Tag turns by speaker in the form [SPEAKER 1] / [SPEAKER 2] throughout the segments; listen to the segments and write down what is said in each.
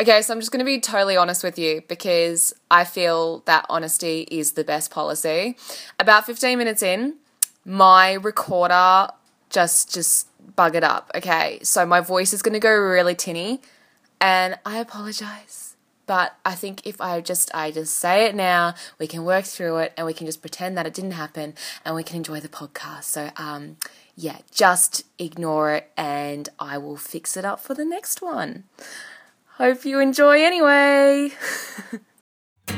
[SPEAKER 1] Okay, so I'm just going to be totally honest with you because I feel that honesty is the best policy. About 15 minutes in, my recorder just just buggered up. Okay, so my voice is going to go really tinny, and I apologize. But I think if I just I just say it now, we can work through it, and we can just pretend that it didn't happen, and we can enjoy the podcast. So um, yeah, just ignore it, and I will fix it up for the next one. Hope you enjoy anyway.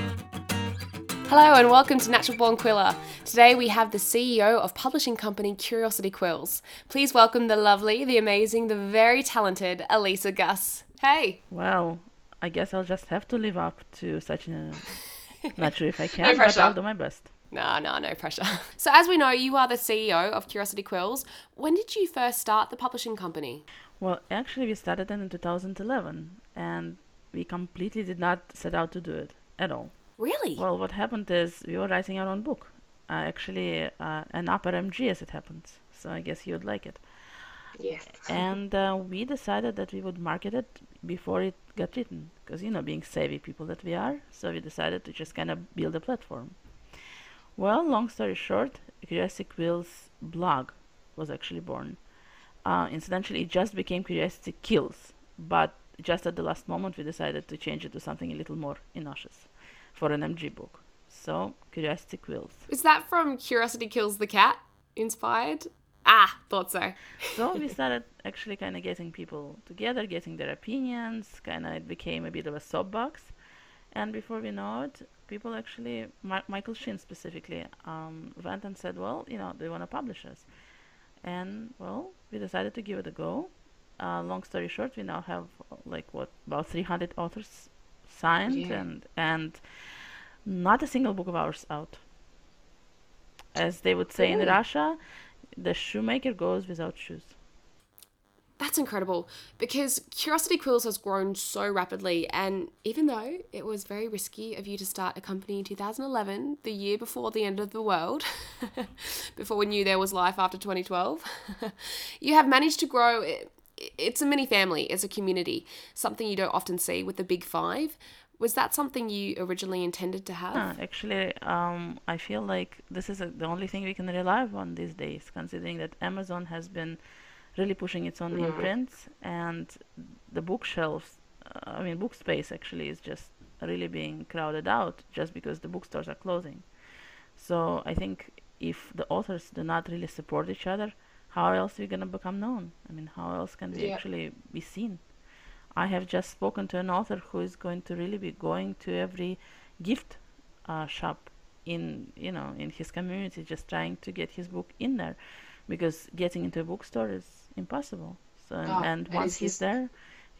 [SPEAKER 1] Hello and welcome to Natural Born Quiller. Today we have the CEO of publishing company Curiosity Quills. Please welcome the lovely, the amazing, the very talented Alisa Gus. Hey.
[SPEAKER 2] Well, I guess I'll just have to live up to such a. Not sure if I can,
[SPEAKER 1] No
[SPEAKER 2] but. I'll do my best.
[SPEAKER 1] No, no, no pressure. So, as we know, you are the CEO of Curiosity Quills. When did you first start the publishing company?
[SPEAKER 2] Well, actually, we started it in 2011, and we completely did not set out to do it at all.
[SPEAKER 1] Really?
[SPEAKER 2] Well, what happened is we were writing our own book, uh, actually uh, an upper MG as it happens. So I guess you would like it.
[SPEAKER 3] Yes.
[SPEAKER 2] And uh, we decided that we would market it before it got written, because you know, being savvy people that we are, so we decided to just kind of build a platform. Well, long story short, Curiosity Quills blog was actually born. Uh, incidentally, it just became Curiosity Kills, but just at the last moment we decided to change it to something a little more innocuous for an MG book. So, Curiosity Quills.
[SPEAKER 1] Is that from Curiosity Kills the Cat inspired? Ah, thought so.
[SPEAKER 2] so we started actually kind of getting people together, getting their opinions. Kind of it became a bit of a soapbox, and before we know it, people actually, Ma- Michael Sheen specifically, um, went and said, "Well, you know, they want to publish us," and well, we decided to give it a go. Uh, long story short, we now have like what about 300 authors signed,
[SPEAKER 3] Yeah.
[SPEAKER 2] and and not a single book of ours out. As they would say in Russia, the shoemaker goes without shoes.
[SPEAKER 1] That's incredible because Curiosity Quills has grown so rapidly, and even though it was very risky of you to start a company in 2011, the year before the end of the world, before we knew there was life after 2012, you have managed to grow. It, it's a mini family, it's a community, something you don't often see with the big five. Was that something you originally intended to have?
[SPEAKER 2] Ah, actually, um, I feel like this is uh the only thing we can rely on these days, considering that Amazon has been really pushing its own imprints, and the bookshelves, uh, I mean, book space actually is just really being crowded out just because the bookstores are closing. So I think if the authors do not really support each other, how else are we gonna become known? I mean, how else can we
[SPEAKER 3] Yeah.
[SPEAKER 2] actually be seen? I have just spoken to an author who is going to really be going to every gift uh, shop in you know in his community, just trying to get his book in there, because getting into a bookstore is impossible. So and,
[SPEAKER 3] Oh,
[SPEAKER 2] and once
[SPEAKER 3] is
[SPEAKER 2] he's there,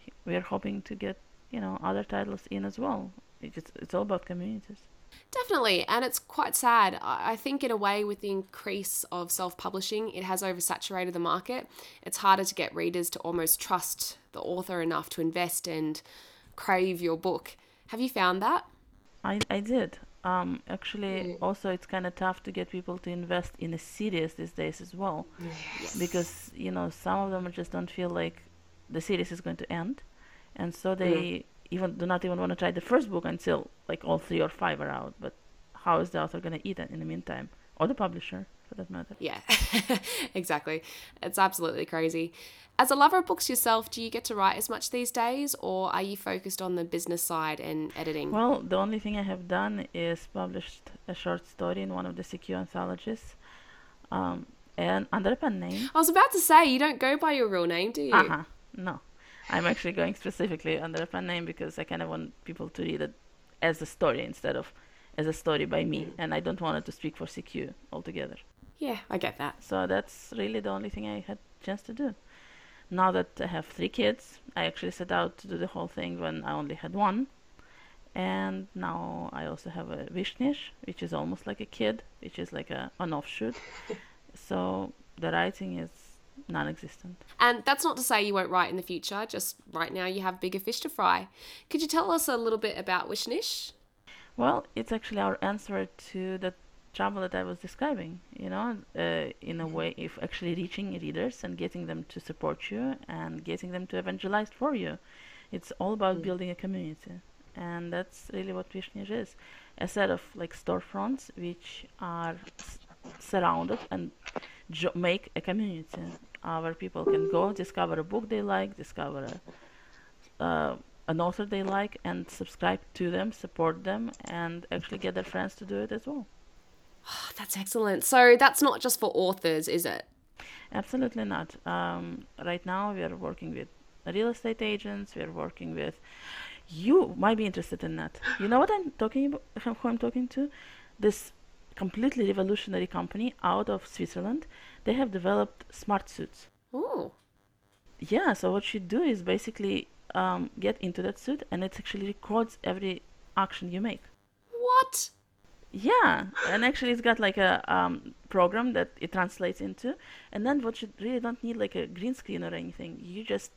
[SPEAKER 2] he- we are hoping to get you know other titles in as well. It just, it's all about communities.
[SPEAKER 1] Definitely, and it's quite sad. I I think, in a way, with the increase of self publishing, it has oversaturated the market. It's harder to get readers to almost trust the author enough to invest and crave your book. Have you found that?
[SPEAKER 2] I, I did. Um, actually,
[SPEAKER 3] Mm.
[SPEAKER 2] also it's kind of tough to get people to invest in a series these days as well, because you know some of them just don't feel like the series is going to end, and so they even do not even want to try the first book until like all three or five are out. But how is the author going to eat it in the meantime, or the publisher for that matter?
[SPEAKER 1] Yeah, exactly. It's absolutely crazy. As a lover of books yourself, do you get to write as much these days, or are you focused on the business side and editing?
[SPEAKER 2] Well, the only thing I have done is published a short story in one of the CQ anthologies, um, and under a pen name.
[SPEAKER 1] I was about to say, you don't go by your real name, do you?
[SPEAKER 2] Uh huh. No, I'm actually going specifically under a pen name because I kind of want people to read it as a story instead of as a story by me, and I don't want it to speak for CQ altogether.
[SPEAKER 1] Yeah, I get that.
[SPEAKER 2] So that's really the only thing I had chance to do. Now that I have three kids, I actually set out to do the whole thing when I only had one. And now I also have a WishKnish, which is almost like a kid, which is like a an offshoot. so the writing is non-existent.
[SPEAKER 1] And that's not to say you won't write in the future, just right now you have bigger fish to fry. Could you tell us a little bit about WishKnish?
[SPEAKER 2] Well, it's actually our answer to the trouble that I was describing. You know, uh, in a way, if actually reaching readers and getting them to support you and getting them to evangelize for you. It's all about building a community, and that's really what WishKnish is. A set of like storefronts which are s- surrounded and jo- make a community uh, where people can go discover a book they like, discover a, uh, an author they like, and subscribe to them, support them, and actually get their friends to do it as well.
[SPEAKER 1] Oh, that's excellent. So that's not just for authors, is it?
[SPEAKER 2] Absolutely not. Um, right now, we are working with real estate agents. We are working with. You might be interested in that. You know what I'm talking about? Who I'm talking to? This completely revolutionary company out of Switzerland. They have developed smart suits.
[SPEAKER 1] Oh,
[SPEAKER 2] Yeah. So what you do is basically um, get into that suit, and it actually records every action you make.
[SPEAKER 1] what?
[SPEAKER 2] Yeah, and actually it's got like a um, program that it translates into, and then what you really don't need like a green screen or anything. You just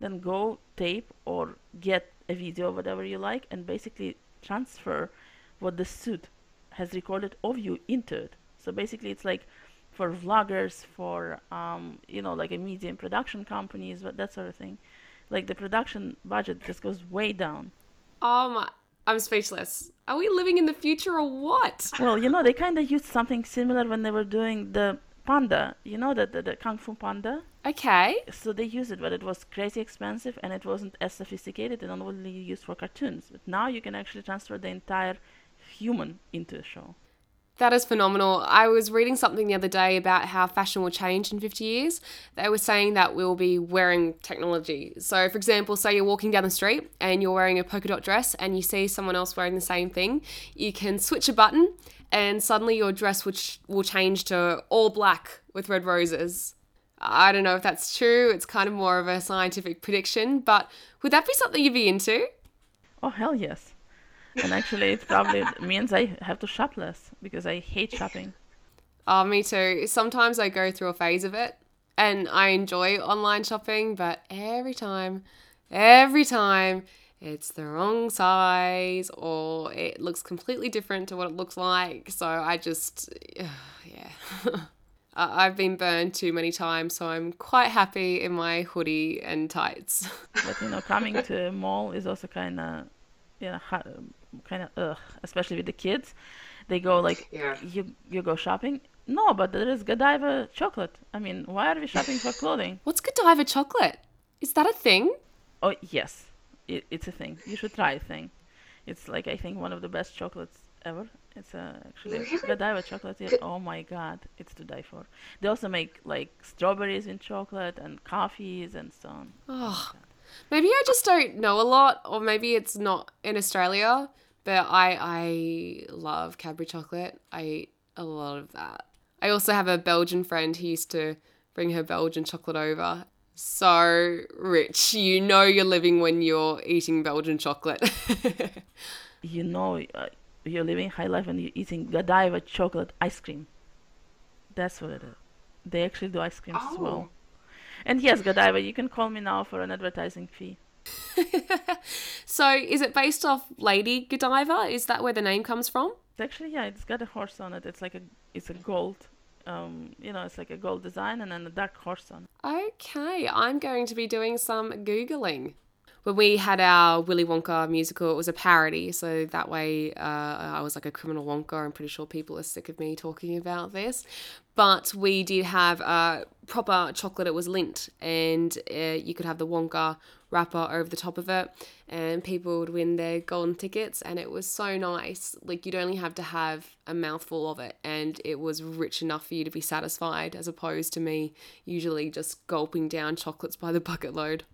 [SPEAKER 2] then go tape or get a video, whatever you like, and basically transfer what the suit has recorded of you into it. So basically, it's like for vloggers, for um, you know, like a media and production companies, but that sort of thing. Like the production budget just goes way down.
[SPEAKER 1] Oh my, I'm speechless. Are we living in the future or what?
[SPEAKER 2] Well, you know, they kind of used something similar when they were doing the panda. You know, the, the, the Kung Fu Panda?
[SPEAKER 1] Okay.
[SPEAKER 2] So they used it, but it was crazy expensive and it wasn't as sophisticated and only used for cartoons. But now you can actually transfer the entire human into a show.
[SPEAKER 1] That is phenomenal. I was reading something the other day about how fashion will change in 50 years. They were saying that we'll be wearing technology. So, for example, say you're walking down the street and you're wearing a polka dot dress and you see someone else wearing the same thing, you can switch a button and suddenly your dress will, will change to all black with red roses. I don't know if that's true. It's kind of more of a scientific prediction, but would that be something you'd be into?
[SPEAKER 2] Oh, hell yes. And actually, it probably means I have to shop less because I hate shopping.
[SPEAKER 1] Oh, me too. Sometimes I go through a phase of it and I enjoy online shopping, but every time, every time, it's the wrong size or it looks completely different to what it looks like. So I just, yeah. I- I've been burned too many times, so I'm quite happy in my hoodie and tights.
[SPEAKER 2] But, you know, coming to a mall is also kind of, you know, kind of ugh, especially with the kids. They go like,
[SPEAKER 4] Yeah.
[SPEAKER 2] you you go shopping. No, but there is Godiva chocolate. I mean, why are we shopping for clothing?
[SPEAKER 1] What's Godiva chocolate? Is that a thing?
[SPEAKER 2] Oh yes, it, it's a thing. You should try a thing. It's like I think one of the best chocolates ever. It's uh, actually
[SPEAKER 4] Really?
[SPEAKER 2] Godiva chocolate. Yeah. Oh my god, it's to die for. They also make like strawberries in chocolate and coffees and so on.
[SPEAKER 1] Oh, maybe I just don't know a lot, or maybe it's not in Australia. But I I love Cadbury chocolate. I eat a lot of that. I also have a Belgian friend who used to bring her Belgian chocolate over. So rich, you know you're living when you're eating Belgian chocolate.
[SPEAKER 2] You know, uh, you're living high life when you're eating Godiva chocolate ice cream. That's what it is. They actually do ice creams as well.
[SPEAKER 4] Oh.
[SPEAKER 2] And yes, Godiva, you can call me now for an advertising fee.
[SPEAKER 1] so is it based off Lady Godiva? Is that where the name comes from?
[SPEAKER 2] Actually yeah, it's got a horse on it. It's like a it's a gold, um, you know, it's like a gold design and then a dark horse on it.
[SPEAKER 1] Okay, I'm going to be doing some Googling. When we had our Willy Wonka musical, it was a parody, so that way uh, I was like a criminal Wonka. I'm pretty sure people are sick of me talking about this. But we did have uh, proper chocolate, it was Lindt, and uh, you could have the Wonka wrapper over the top of it, and people would win their golden tickets, and it was so nice. Like, you'd only have to have a mouthful of it, and it was rich enough for you to be satisfied, as opposed to me usually just gulping down chocolates by the bucket load.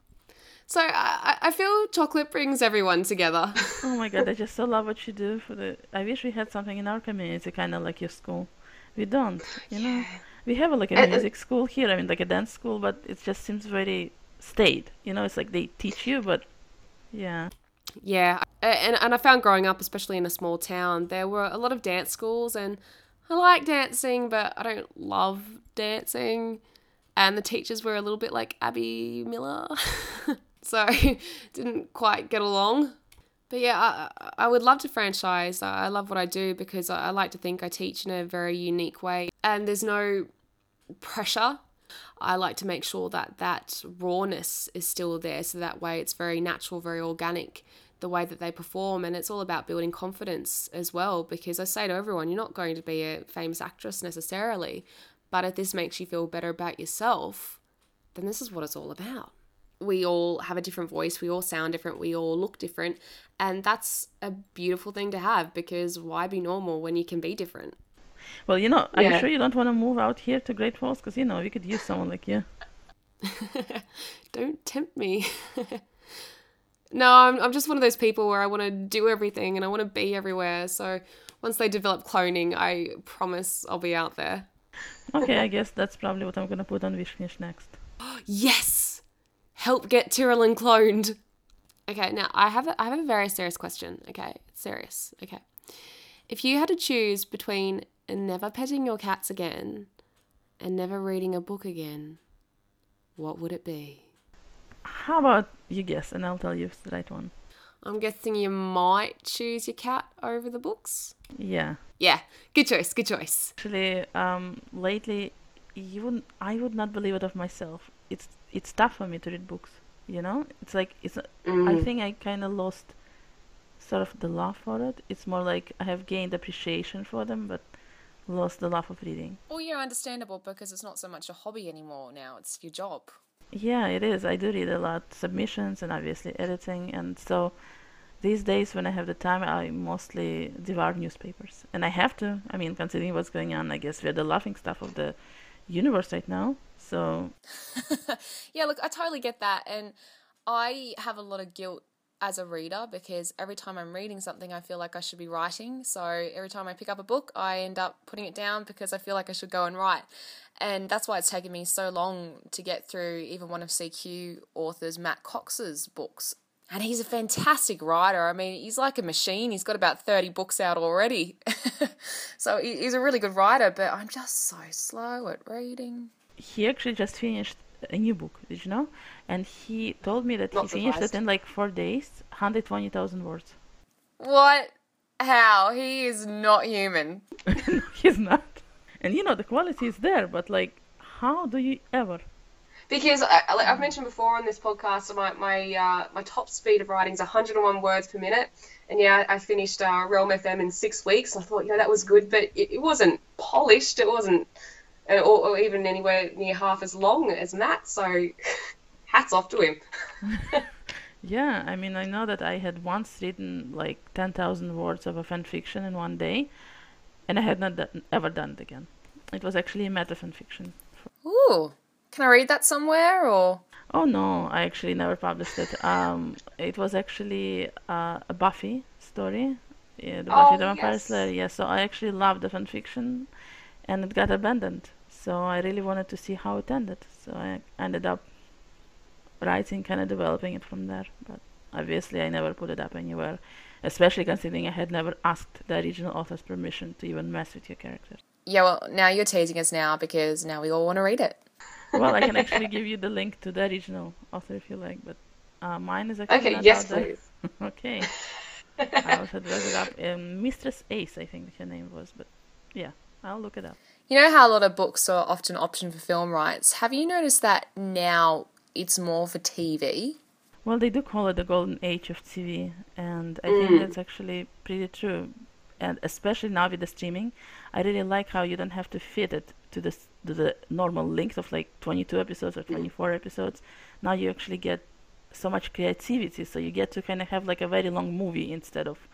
[SPEAKER 1] So I, I feel chocolate brings everyone together.
[SPEAKER 2] Oh my god, I just so love what you do for the. I wish we had something in our community, kind of like your school. We don't, you know. We have a, like a
[SPEAKER 4] And-
[SPEAKER 2] music school here. I mean, like a dance school, but it just seems very staid. You know, it's like they teach you, but yeah.
[SPEAKER 1] yeah, and and I found growing up, especially in a small town, there were a lot of dance schools, and I like dancing, but I don't love dancing. And the teachers were a little bit like Abby Miller, so didn't quite get along. But yeah, I, I would love to franchise. I I love what I do because I I like to think I teach in a very unique way, and there's no pressure. I like to make sure that that rawness is still there so that way it's very natural, very organic the way that they perform and it's all about building confidence as well because I say to everyone you're not going to be a famous actress necessarily but if this makes you feel better about yourself then this is what it's all about we all have a different voice we all sound different we all look different and that's a beautiful thing to have because why be normal when you can be different
[SPEAKER 2] Well, you know, are you
[SPEAKER 1] Yeah.
[SPEAKER 2] sure you don't want to move out here to Great Falls? Because, you know, we could use someone like you.
[SPEAKER 1] don't tempt me. no, I'm, I'm just one of those people where I want to do everything and I want to be everywhere. So once they develop cloning, I promise I'll be out there.
[SPEAKER 2] Okay, I guess that's probably what I'm going to put on WishKnish next.
[SPEAKER 1] Yes! Help get Tyrolin cloned. Okay, now I have a, I have a very serious question. Okay, serious. Okay. If you had to choose between never petting your cats again and never reading a book again, what would it be?
[SPEAKER 2] How about you guess, and I'll tell you the right one.
[SPEAKER 1] I'm guessing you might choose your cat over the books.
[SPEAKER 2] Yeah.
[SPEAKER 1] Yeah, good choice, good choice.
[SPEAKER 2] Actually, um, lately, you wouldn't, I would not believe it of myself. It's it's tough for me to read books. You know, it's like it's. I mm. think I kind of lost sort of the love for it. It's more like I have gained appreciation for them, but lost the love of reading.
[SPEAKER 5] Well, yeah, understandable because it's not so much a hobby anymore now, it's your job.
[SPEAKER 2] Yeah, it is. I do read a lot, submissions and obviously editing, and so these days when I have the time, I mostly devour newspapers, and I have to. I mean, considering what's going on, I guess we're the laughing stuff of the universe right now. So
[SPEAKER 5] Yeah, look, I totally get that. And I have a lot of guilt as a reader because every time I'm reading something, I feel like I should be writing. So every time I pick up a book, I end up putting it down because I feel like I should go and write. And that's why it's taken me so long to get through even one of CQ authors, Matt Cox's books. And he's a fantastic writer. I mean, he's like a machine. He's got about 30 books out already. so he's a really good writer, but I'm just so slow at reading.
[SPEAKER 2] he actually just finished a new book, did you know? And he told me that
[SPEAKER 1] Not
[SPEAKER 2] he finished it in like four days, 120,000 words.
[SPEAKER 5] What? How? He is not human.
[SPEAKER 2] He's not. And you know, the quality is there, but like, how do you ever?
[SPEAKER 1] Because I, I- like I've mentioned before on this podcast, my my uh, my top speed of writing is 101 words per minute, and yeah, I finished uh, Realm FM in six weeks. I thought, you know, that was good, but it, it wasn't polished. It wasn't, uh, or, or even anywhere near half as long as Matt. So, hats off to him.
[SPEAKER 2] Yeah, I mean, I know that I had once written like 10,000 words of a fan fiction in one day, and I had not done, ever done it again. It was actually a meta fan fiction.
[SPEAKER 5] Ooh. Can I read that somewhere or?
[SPEAKER 2] Oh no, I actually never published it. Um, it was actually uh, a Buffy story, yeah, the Buffy
[SPEAKER 1] Oh,
[SPEAKER 2] the Vampire
[SPEAKER 1] yes.
[SPEAKER 2] Slayer. Yeah, so I actually loved the fan fiction, and it got abandoned. So I really wanted to see how it ended. So I ended up writing, kind of developing it from there. But obviously, I never put it up anywhere, especially considering I had never asked the original author's permission to even mess with your character.
[SPEAKER 5] Yeah, well, now you're teasing us now because now we all want to read it.
[SPEAKER 2] Well, I can actually give you the link to the original author if you like, but uh, mine is actually
[SPEAKER 1] Okay, yes, please.
[SPEAKER 2] okay. I should look it up. Um, Mistress Ace, I think her name was, but yeah, I'll look it up.
[SPEAKER 5] You know how a lot of books are often optioned for film rights? Have you noticed that now it's more for TV?
[SPEAKER 2] Well, they do call it the golden age of TV, and I think that's actually pretty true. And especially now with the streaming, I really like how you don't have to fit it to the to the normal length of like 22 episodes or 24 episodes. Now you actually get so much creativity, so you get to kind of have like a very long movie instead of,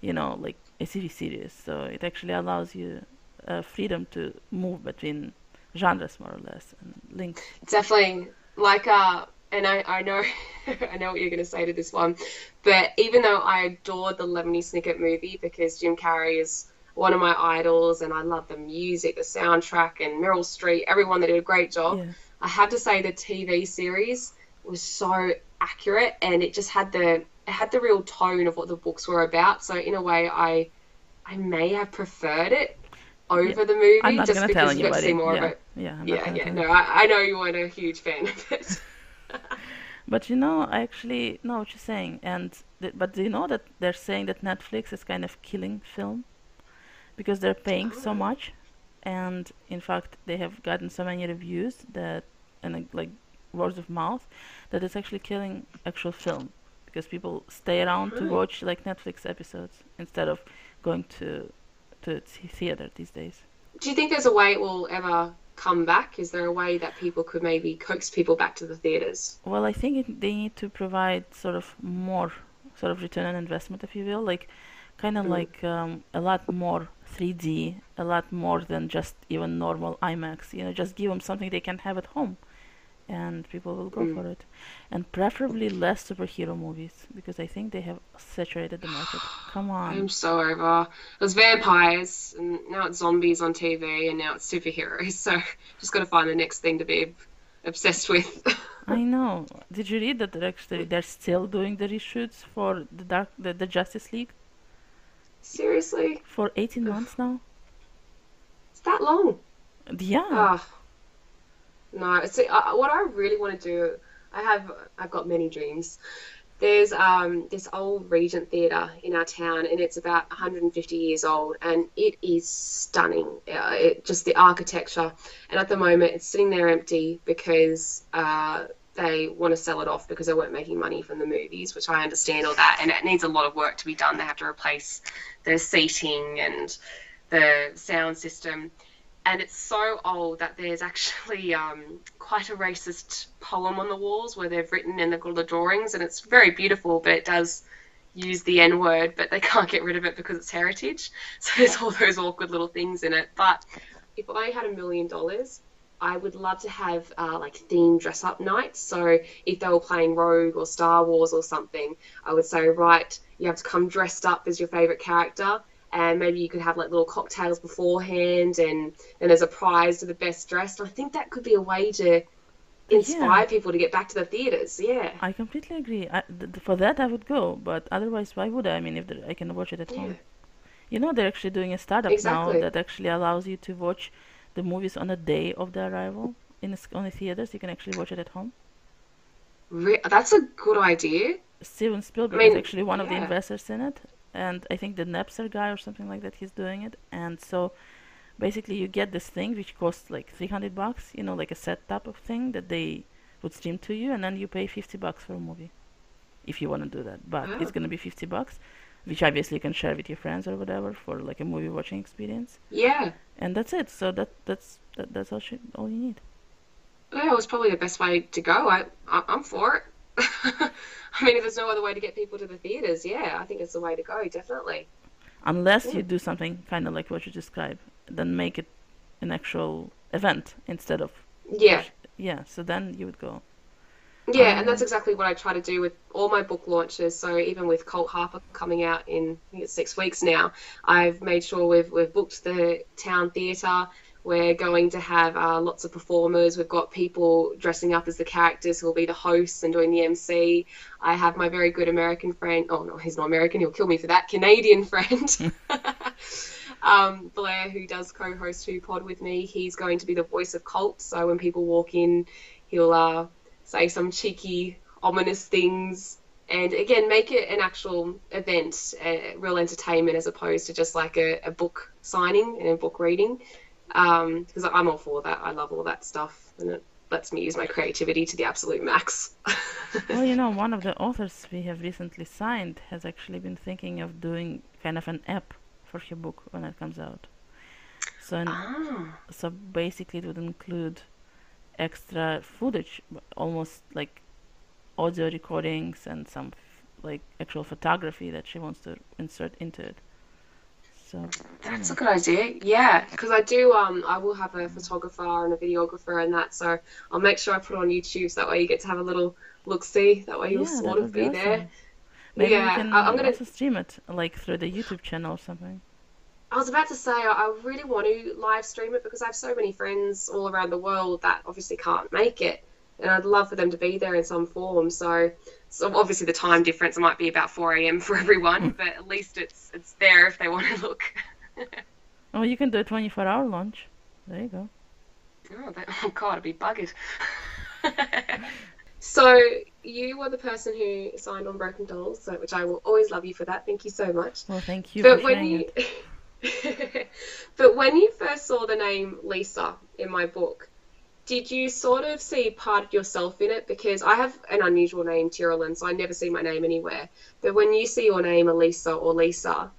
[SPEAKER 2] you know, like a TV series. So it actually allows you uh, freedom to move between genres more or less and link.
[SPEAKER 1] definitely like uh and I, I know I know what you're gonna say to this one, but even though I adored the Lemony Snicket movie because Jim Carrey is one of my idols and I love the music, the soundtrack and Meryl Streep, everyone that did a great job.
[SPEAKER 2] Yeah.
[SPEAKER 1] I have to say the TV series was so accurate and it just had the it had the real tone of what the books were about. So in a way I I may have preferred it over the movie just because you got to see more
[SPEAKER 2] yeah.
[SPEAKER 1] of it.
[SPEAKER 2] Yeah, I'm not
[SPEAKER 1] Yeah, yeah.
[SPEAKER 2] tell
[SPEAKER 1] No, I, I know you weren't a huge fan of it.
[SPEAKER 2] But you know, I actually know what you're saying, and th- but do you know that they're saying that Netflix is kind of killing film? Because they're paying so much, and in fact, they have gotten so many reviews that and uh, like words of mouth that it's actually killing actual film. Because people stay around to watch like Netflix episodes instead of going to to theater these days.
[SPEAKER 1] Do you think there's a way it will ever come back? Is there a way that people could maybe coax people back to the theaters?
[SPEAKER 2] Well, I think it, they need to provide sort of more sort of return on investment, if you will, like kind of mm. like um, a lot more 3D, a lot more than just even normal IMAX. You know, just give them something they can have at home and people will go mm. for it. And preferably less superhero movies because I think they have saturated the market. Come on.
[SPEAKER 1] I'm so over. It was vampires, and now it's zombies on TV, and now it's superheroes. So just got to find the next thing to be obsessed with.
[SPEAKER 2] I know. Did you read that they're actually they're still doing the reshoots for the Dark the, the Justice League?
[SPEAKER 1] Seriously?
[SPEAKER 2] For 18 months now?
[SPEAKER 1] It's that long.
[SPEAKER 2] Yeah.
[SPEAKER 1] Oh. No, see, uh, what I really want to do, I have, I've got many dreams. There's um, this old Regent Theatre in our town, and it's about 150 years old, and it is stunning. Uh, it, just the architecture, and at the moment, it's sitting there empty because uh, they want to sell it off because they weren't making money from the movies, which I understand all that, and it needs a lot of work to be done. They have to replace the seating and the sound system and it's so old that there's actually um, quite a racist poem on the walls where they've written in the, got the drawings, and it's very beautiful, but it does use the N word, but they can't get rid of it because it's heritage. So there's all those awkward little things in it. But if I had a million dollars, I would love to have uh, like themed dress up nights. So if they were playing Rogue or Star Wars or something, I would say, right, you have to come dressed up as your favorite character and maybe you could have like little cocktails beforehand and then there's a prize to the best dressed. I think that could be a way to inspire yeah. people to get back to the theaters yeah.
[SPEAKER 2] I completely agree. I, th- for that i would go but otherwise why would i? I mean if i can watch it at yeah. home. You know they're actually doing a startup exactly. now that actually allows you to watch the movies on the day of the arrival in the, on the theaters. You can actually watch it at home.
[SPEAKER 1] Re- that's a good idea.
[SPEAKER 2] Steven spielberg I mean, is actually one yeah. of the investors in it and I think the Napster guy or something like that he's doing it. And so basically you get this thing which costs like 300 bucks you know like a set type of thing that they would stream to you and then you pay 50 bucks for a movie if you want to do that. But oh. it's ah. going to be 50 bucks which obviously you can share with your friends or whatever for like a movie watching experience.
[SPEAKER 1] Yeah.
[SPEAKER 2] And that's it. So that that's that, that's all, sh- all you need.
[SPEAKER 1] Yeah it was probably the best way to go. I, I i'm for it I mean, if there's no other way to get people to the theaters, yeah, I think it's the way to go, definitely.
[SPEAKER 2] Unless yeah. you do something kind of like what you described, then make it an actual event instead of
[SPEAKER 1] yeah,
[SPEAKER 2] yeah. So then you would go.
[SPEAKER 1] Yeah, um, and that's exactly what I try to do with all my book launches. So even with Colt Harper coming out in I think it's six weeks now, I've made sure we've we've booked the town theatre. We're going to have uh, lots of performers. We've got people dressing up as the characters who will be the hosts and doing the MC. I have my very good American friend. Oh, no, he's not American. He'll kill me for that. Canadian friend. um, Blair, who does co host Who Pod with me, he's going to be the voice of Colt. So when people walk in, he'll uh, say some cheeky, ominous things and again make it an actual event a real entertainment as opposed to just like a, a book signing and a book reading because um, I'm all for that. I love all that stuff, and it lets me use my creativity to the absolute max.
[SPEAKER 2] well, you know, one of the authors we have recently signed has actually been thinking of doing kind of an app for her book when it comes out. So, ah. so basically, it would include extra footage, almost like audio recordings and some f- like actual photography that she wants to insert into it. So
[SPEAKER 1] that's a good idea. Yeah, because I do. Um, I will have a photographer and a videographer and that. So I'll make sure I put it on YouTube. So that way you get to have a little look see. That way you'll yeah, sort of be, be awesome. there.
[SPEAKER 2] Maybe yeah, can I, am gonna also stream it like through the YouTube channel or something.
[SPEAKER 1] I was about to say I really want to live stream it because I have so many friends all around the world that obviously can't make it, and I'd love for them to be there in some form. So so obviously the time difference might be about 4 a.m. for everyone, hmm. but at least it's it's there if they want to look.
[SPEAKER 2] oh, you can do a 24 hour launch. There you go.
[SPEAKER 1] Oh, that, oh God, I'd be buggered. so you were the person who signed on Broken Dolls, so, which I will always love you for that. Thank you so much.
[SPEAKER 2] Well, thank you.
[SPEAKER 1] But when you, but when you first saw the name Lisa in my book, did you sort of see part of yourself in it? Because I have an unusual name, Tyrolin, so I never see my name anywhere. But when you see your name, Elisa or Lisa,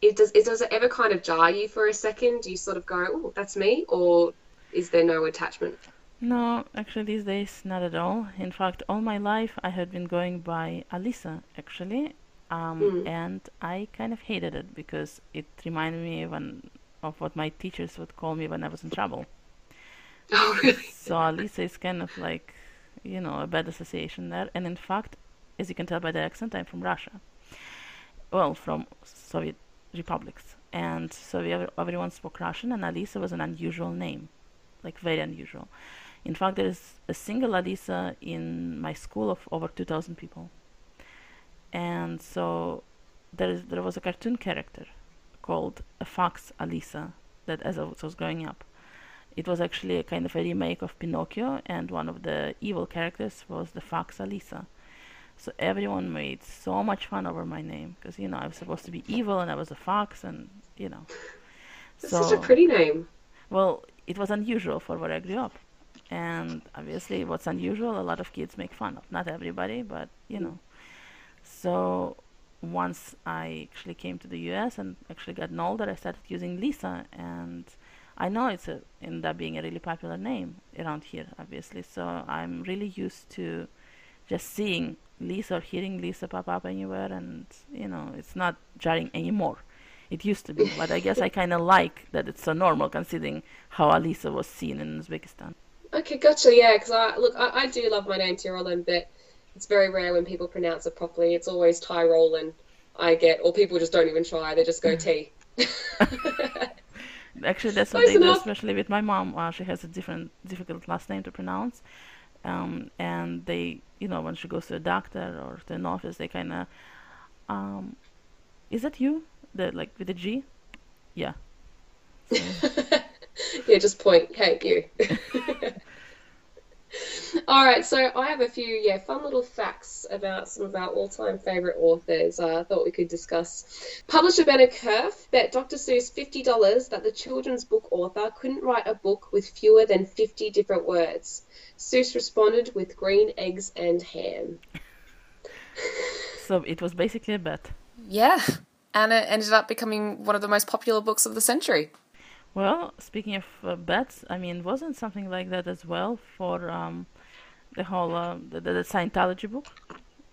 [SPEAKER 1] it does it does it ever kind of jar you for a second? Do you sort of go, "Oh, that's me," or is there no attachment?
[SPEAKER 2] No, actually, these days, not at all. In fact, all my life I had been going by Alisa, actually, um,
[SPEAKER 1] Mm.
[SPEAKER 2] and I kind of hated it because it reminded me of, when, of what my teachers would call me when I was in trouble.
[SPEAKER 1] Oh, really?
[SPEAKER 2] So Alisa is kind of like, you know, a bad association there. And in fact, as you can tell by the accent, I'm from Russia. Well, from Soviet republics. And so we, everyone spoke Russian, and Alisa was an unusual name, like very unusual. In fact, there is a single Alisa in my school of over 2,000 people. And so there, is, there was a cartoon character called a fox Alisa that as I was growing up. It was actually a kind of a remake of Pinocchio, and one of the evil characters was the fox Alisa. So everyone made so much fun over my name because you know I was supposed to be evil and I was a fox, and you know.
[SPEAKER 1] That's
[SPEAKER 2] so
[SPEAKER 1] such a pretty name.
[SPEAKER 2] well, it was unusual for where I grew up, and obviously, what's unusual, a lot of kids make fun of. Not everybody, but you know. So once I actually came to the U.S. and actually got older, I started using Lisa, and I know it's a, ended up being a really popular name around here, obviously. So I'm really used to just seeing Lisa or hearing Lisa pop up anywhere, and you know, it's not jarring anymore. It used to be, but I guess I kind of like that it's so normal considering how Alisa was seen in Uzbekistan.
[SPEAKER 1] Okay, gotcha. Yeah, because I look, I, I do love my name Tyrolin, but it's very rare when people pronounce it properly. It's always Tyrolyn. I get, or people just don't even try. They just go T.
[SPEAKER 2] Actually, that's what
[SPEAKER 1] Close
[SPEAKER 2] they do, especially with my mom. Uh, she has a different, difficult last name to pronounce, um, and they, you know, when she goes to a doctor or to an office, they kind of, um, is that you? The like with the G? Yeah. So,
[SPEAKER 1] yeah, just point. Hey, you. All right, so I have a few, yeah, fun little facts about some of our all-time favorite authors. uh, I thought we could discuss. Publisher Bennett Cerf bet Dr. Seuss fifty dollars that the children's book author couldn't write a book with fewer than fifty different words. Seuss responded with green eggs and ham.
[SPEAKER 2] so it was basically a bet.
[SPEAKER 5] Yeah. And it ended up becoming one of the most popular books of the century.
[SPEAKER 2] Well, speaking of uh, bets, I mean, wasn't something like that as well for um, the whole uh, the, the, Scientology book?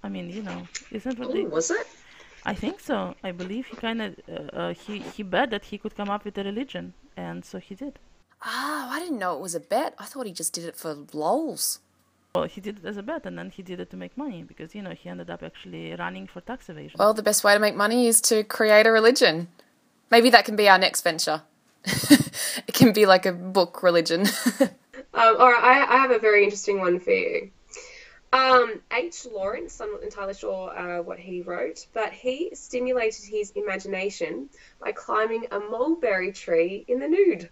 [SPEAKER 2] I mean, you know, isn't what they?
[SPEAKER 1] Was it?
[SPEAKER 2] I think so. I believe he kind of uh, uh, he he bet that he could come up with a religion, and so he did.
[SPEAKER 5] Oh, I didn't know it was a bet. I thought he just did it for lols.
[SPEAKER 2] Well, he did it as a bet, and then he did it to make money because you know he ended up actually running for tax evasion.
[SPEAKER 5] Well, the best way to make money is to create a religion. Maybe that can be our next venture. it can be like a book religion.
[SPEAKER 1] Um, right, I, I have a very interesting one for you. Um, H. Lawrence, I'm not entirely sure uh, what he wrote, but he stimulated his imagination by climbing a mulberry tree in the nude.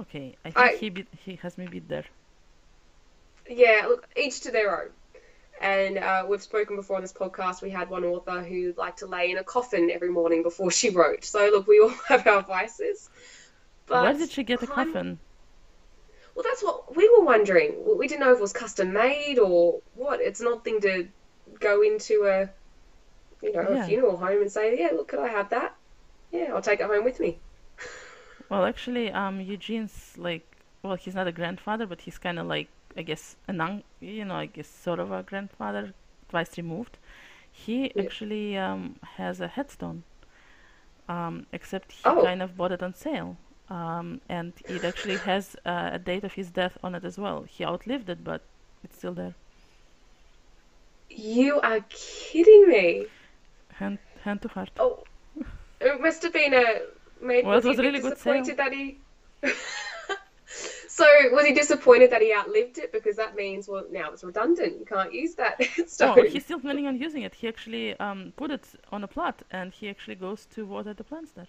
[SPEAKER 2] okay, I think
[SPEAKER 1] I-
[SPEAKER 2] he beat, he has me beat there.
[SPEAKER 1] Yeah, look, each to their own. And uh, we've spoken before on this podcast. We had one author who liked to lay in a coffin every morning before she wrote. So look, we all have our vices. But
[SPEAKER 2] Where did she get a coffin?
[SPEAKER 1] Well, that's what we were wondering. We didn't know if it was custom made or what. It's an odd thing to go into a, you know,
[SPEAKER 2] Yeah.
[SPEAKER 1] a funeral home and say, "Yeah, look, could I have that? Yeah, I'll take it home with me."
[SPEAKER 2] Well, actually, um, Eugene's like, well, he's not a grandfather, but he's kind of like, I guess, an un- you know, I guess sort of a grandfather, twice removed. He
[SPEAKER 1] Yeah.
[SPEAKER 2] actually um, has a headstone, um, except he
[SPEAKER 1] Oh.
[SPEAKER 2] kind of bought it on sale. Um, and it actually has uh, a date of his death on it as well. He outlived it, but it's still there.
[SPEAKER 1] You are kidding me.
[SPEAKER 2] Hand, hand to heart.
[SPEAKER 1] Oh, it must have been a. Made,
[SPEAKER 2] Well, it
[SPEAKER 1] was,
[SPEAKER 2] was a
[SPEAKER 1] a
[SPEAKER 2] really
[SPEAKER 1] disappointed that he? so was he disappointed that he outlived it? Because that means, well, now it's redundant. You can't use that stone.
[SPEAKER 2] Oh, he's still planning on using it. He actually um, put it on a plot, and he actually goes to water the plants there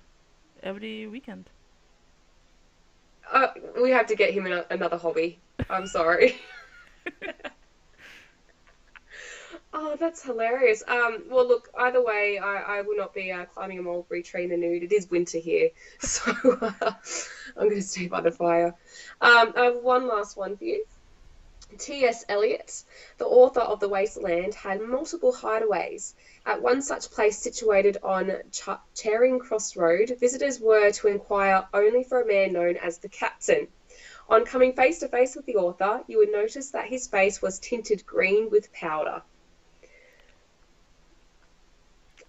[SPEAKER 2] every weekend.
[SPEAKER 1] Uh, we have to get him an- another hobby. I'm sorry. Oh, that's hilarious. Um, well, look, either way, I, I will not be uh, climbing a mulberry tree in the nude. It is winter here, so uh, I'm going to stay by the fire. Um, I have one last one for you. T.S. Eliot, the author of The Wasteland, had multiple hideaways. At one such place situated on Ch- Charing Cross Road, visitors were to inquire only for a man known as the Captain. On coming face to face with the author, you would notice that his face was tinted green with powder.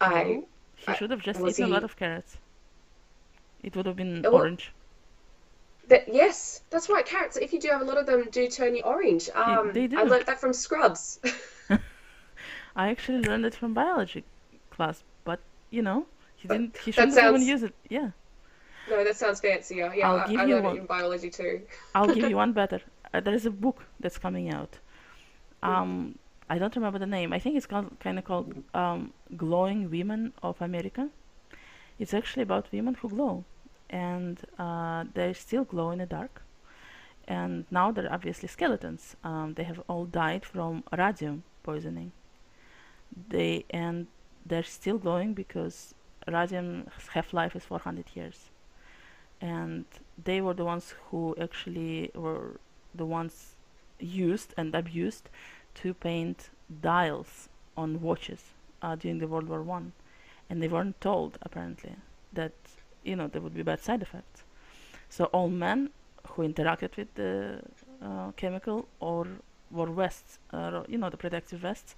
[SPEAKER 1] I
[SPEAKER 2] He should have just eaten a lot of carrots. It would have been
[SPEAKER 1] Oh,
[SPEAKER 2] orange.
[SPEAKER 1] That yes, that's right. Carrots, if you do have a lot of them, do turn you orange. Um,
[SPEAKER 2] they do.
[SPEAKER 1] I learnt that from Scrubs.
[SPEAKER 2] I actually learned it from biology class, but you know, he didn't. He shouldn't have even use it. Yeah,
[SPEAKER 1] no, that sounds fancier. Yeah,
[SPEAKER 2] I'll
[SPEAKER 1] I,
[SPEAKER 2] give
[SPEAKER 1] I
[SPEAKER 2] you
[SPEAKER 1] learned
[SPEAKER 2] one.
[SPEAKER 1] it in biology too.
[SPEAKER 2] I'll give you one better. Uh, there is a book that's coming out. Um, I don't remember the name. I think it's called kind of called um, "Glowing Women of America." It's actually about women who glow, and uh, they still glow in the dark. And now they're obviously skeletons. Um, they have all died from radium poisoning. They and they're still glowing because radium half life is 400 years. And they were the ones who actually were the ones used and abused to paint dials on watches uh, during the World War One, and they weren't told apparently that you know there would be bad side effects. So all men who interacted with the uh, chemical or wore vests, uh, you know, the protective vests,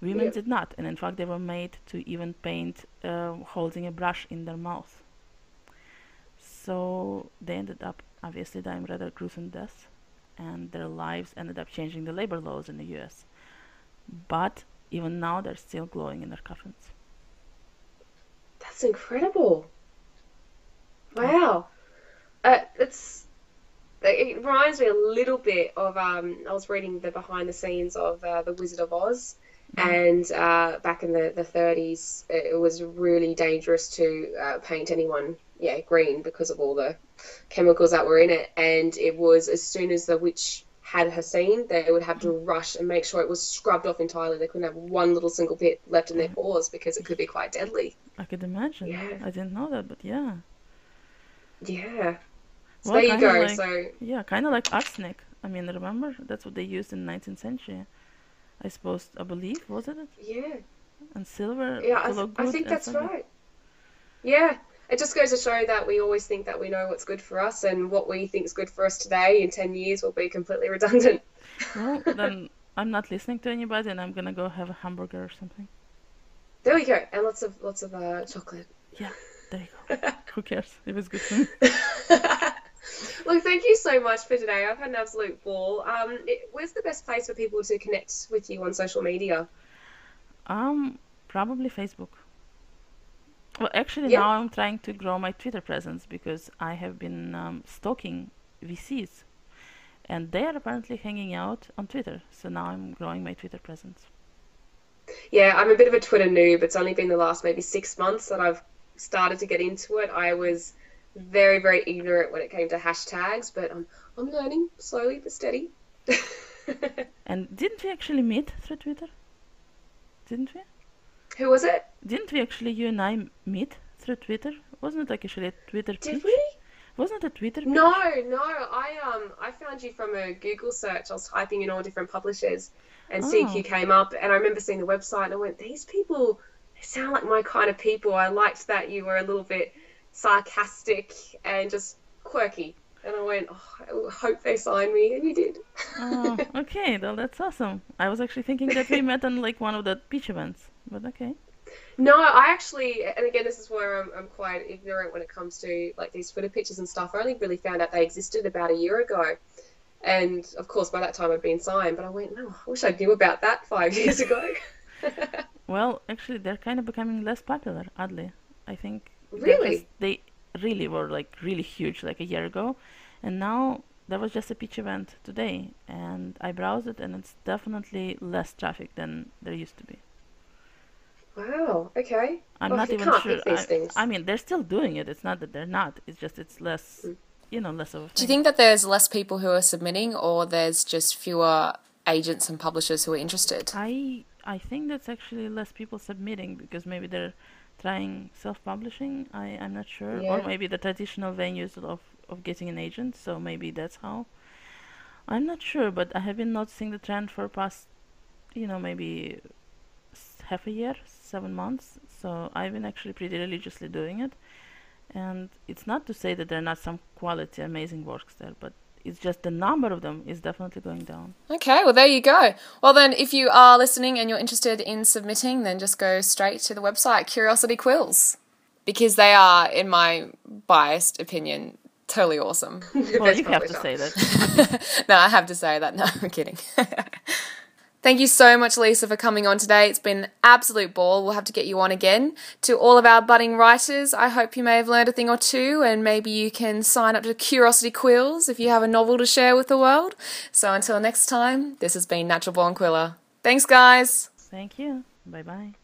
[SPEAKER 2] women did not, and in fact they were made to even paint uh, holding a brush in their mouth. So they ended up obviously dying rather gruesome deaths, and their lives ended up changing the labor laws in the U.S. But even now, they're still glowing in their coffins.
[SPEAKER 1] That's incredible. Wow. Uh, it's it reminds me a little bit of um, I was reading the behind the scenes of uh, the Wizard of Oz, and uh, back in the, the 30s, it, it was really dangerous to uh, paint anyone yeah green because of all the chemicals that were in it, and it was as soon as the witch had her scene, they would have to rush and make sure it was scrubbed off entirely. They couldn't have one little single bit left in their pores because it could be quite deadly.
[SPEAKER 2] I could imagine.
[SPEAKER 1] Yeah.
[SPEAKER 2] I didn't know that, but yeah,
[SPEAKER 1] Yeah. So
[SPEAKER 2] Well,
[SPEAKER 1] there you go.
[SPEAKER 2] like-
[SPEAKER 1] so
[SPEAKER 2] yeah, kind of like arsenic. I mean, remember that's what they used in the 19th century. I suppose, I believe, wasn't it?
[SPEAKER 1] yeah,
[SPEAKER 2] And silver
[SPEAKER 1] yeah, I, th- I think that's
[SPEAKER 2] something.
[SPEAKER 1] right. Yeah, it just goes to show that we always think that we know what's good for us, and what we think is good for us today in ten years will be completely redundant.
[SPEAKER 2] Well, then I'm not listening to anybody, and I'm gonna go have a hamburger or something.
[SPEAKER 1] There we go, and lots of lots of uh, chocolate.
[SPEAKER 2] Yeah, there you go. Who cares? It was good for me.
[SPEAKER 1] Look, thank you so much for today. I've had an absolute ball. Um, it, where's the best place for people to connect with you on social media?
[SPEAKER 2] Um, probably Facebook. Well, actually,
[SPEAKER 1] Yeah.
[SPEAKER 2] now I'm trying to grow my Twitter presence because I have been um, stalking VCs, and they are apparently hanging out on Twitter. So now I'm growing my Twitter presence.
[SPEAKER 1] Yeah, I'm a bit of a Twitter noob. It's only been the last maybe six months that I've started to get into it. I was very, very ignorant when it came to hashtags, but I'm, I'm learning slowly but steady.
[SPEAKER 2] And didn't we actually meet through Twitter? Didn't we?
[SPEAKER 1] Who was it?
[SPEAKER 2] Didn't we actually you and I, meet through Twitter? Wasn't it like actually a Twitter
[SPEAKER 1] Did
[SPEAKER 2] pitch?
[SPEAKER 1] we?
[SPEAKER 2] Wasn't it a Twitter pitch?
[SPEAKER 1] No, no. I um I found you from a Google search. I was typing in all different publishers, and
[SPEAKER 2] Oh.
[SPEAKER 1] CQ came up, and I remember seeing the website, and I went, "These people, they sound like my kind of people." I liked that you were a little bit sarcastic and just quirky, and I went, oh, "I hope they sign me," and you did.
[SPEAKER 2] Oh, okay, well that's awesome. I was actually thinking that we met on like one of the beach events, but okay.
[SPEAKER 1] No, I actually, and again, this is where I'm, I'm quite ignorant when it comes to like these Twitter pictures and stuff. I only really found out they existed about a year ago. And of course, by that time I'd been signed, but I went, no, I wish I knew about that five years ago.
[SPEAKER 2] Well, actually, they're kind of becoming less popular. Oddly, I think.
[SPEAKER 1] Really?
[SPEAKER 2] they really were like really huge like a year ago, and now there was just a pitch event today, and I browsed it, and it's definitely less traffic than there used to be.
[SPEAKER 1] wow, okay.
[SPEAKER 2] I'm
[SPEAKER 1] Well,
[SPEAKER 2] not even
[SPEAKER 1] can't
[SPEAKER 2] sure.
[SPEAKER 1] these
[SPEAKER 2] I,
[SPEAKER 1] things.
[SPEAKER 2] I mean, they're still doing it. It's not that they're not. It's just it's less,
[SPEAKER 1] Mm.
[SPEAKER 2] you know, less of a thing.
[SPEAKER 5] Do you think that there's less people who are submitting, or there's just fewer agents and publishers who are interested?
[SPEAKER 2] I I think that's actually less people submitting because maybe they're trying self-publishing. I I'm not sure,
[SPEAKER 5] Yeah.
[SPEAKER 2] or maybe the traditional venues of of getting an agent. So maybe that's how. I'm not sure, but I have been noticing the trend for past, you know, maybe half a year, seven months. So I've been actually pretty religiously doing it, and it's not to say that there are not some quality, amazing works there, but it's just the number of them is definitely going down.
[SPEAKER 5] Okay, well, there you go. Well, then, if you are listening and you're interested in submitting, then just go straight to the website Curiosity Quills because they are, in my biased opinion, totally awesome.
[SPEAKER 2] Well, you have to say that.
[SPEAKER 5] no, I have to say that. No, I'm kidding. Thank you so much, Lisa, for coming on today. It's been absolute ball. We'll have to get you on again. To all of our budding writers, I hope you may have learned a thing or two, and maybe you can sign up to Curiosity Quills if you have a novel to share with the world. So until next time, this has been Natural Born Quiller. Thanks, guys.
[SPEAKER 2] Thank you. Bye bye.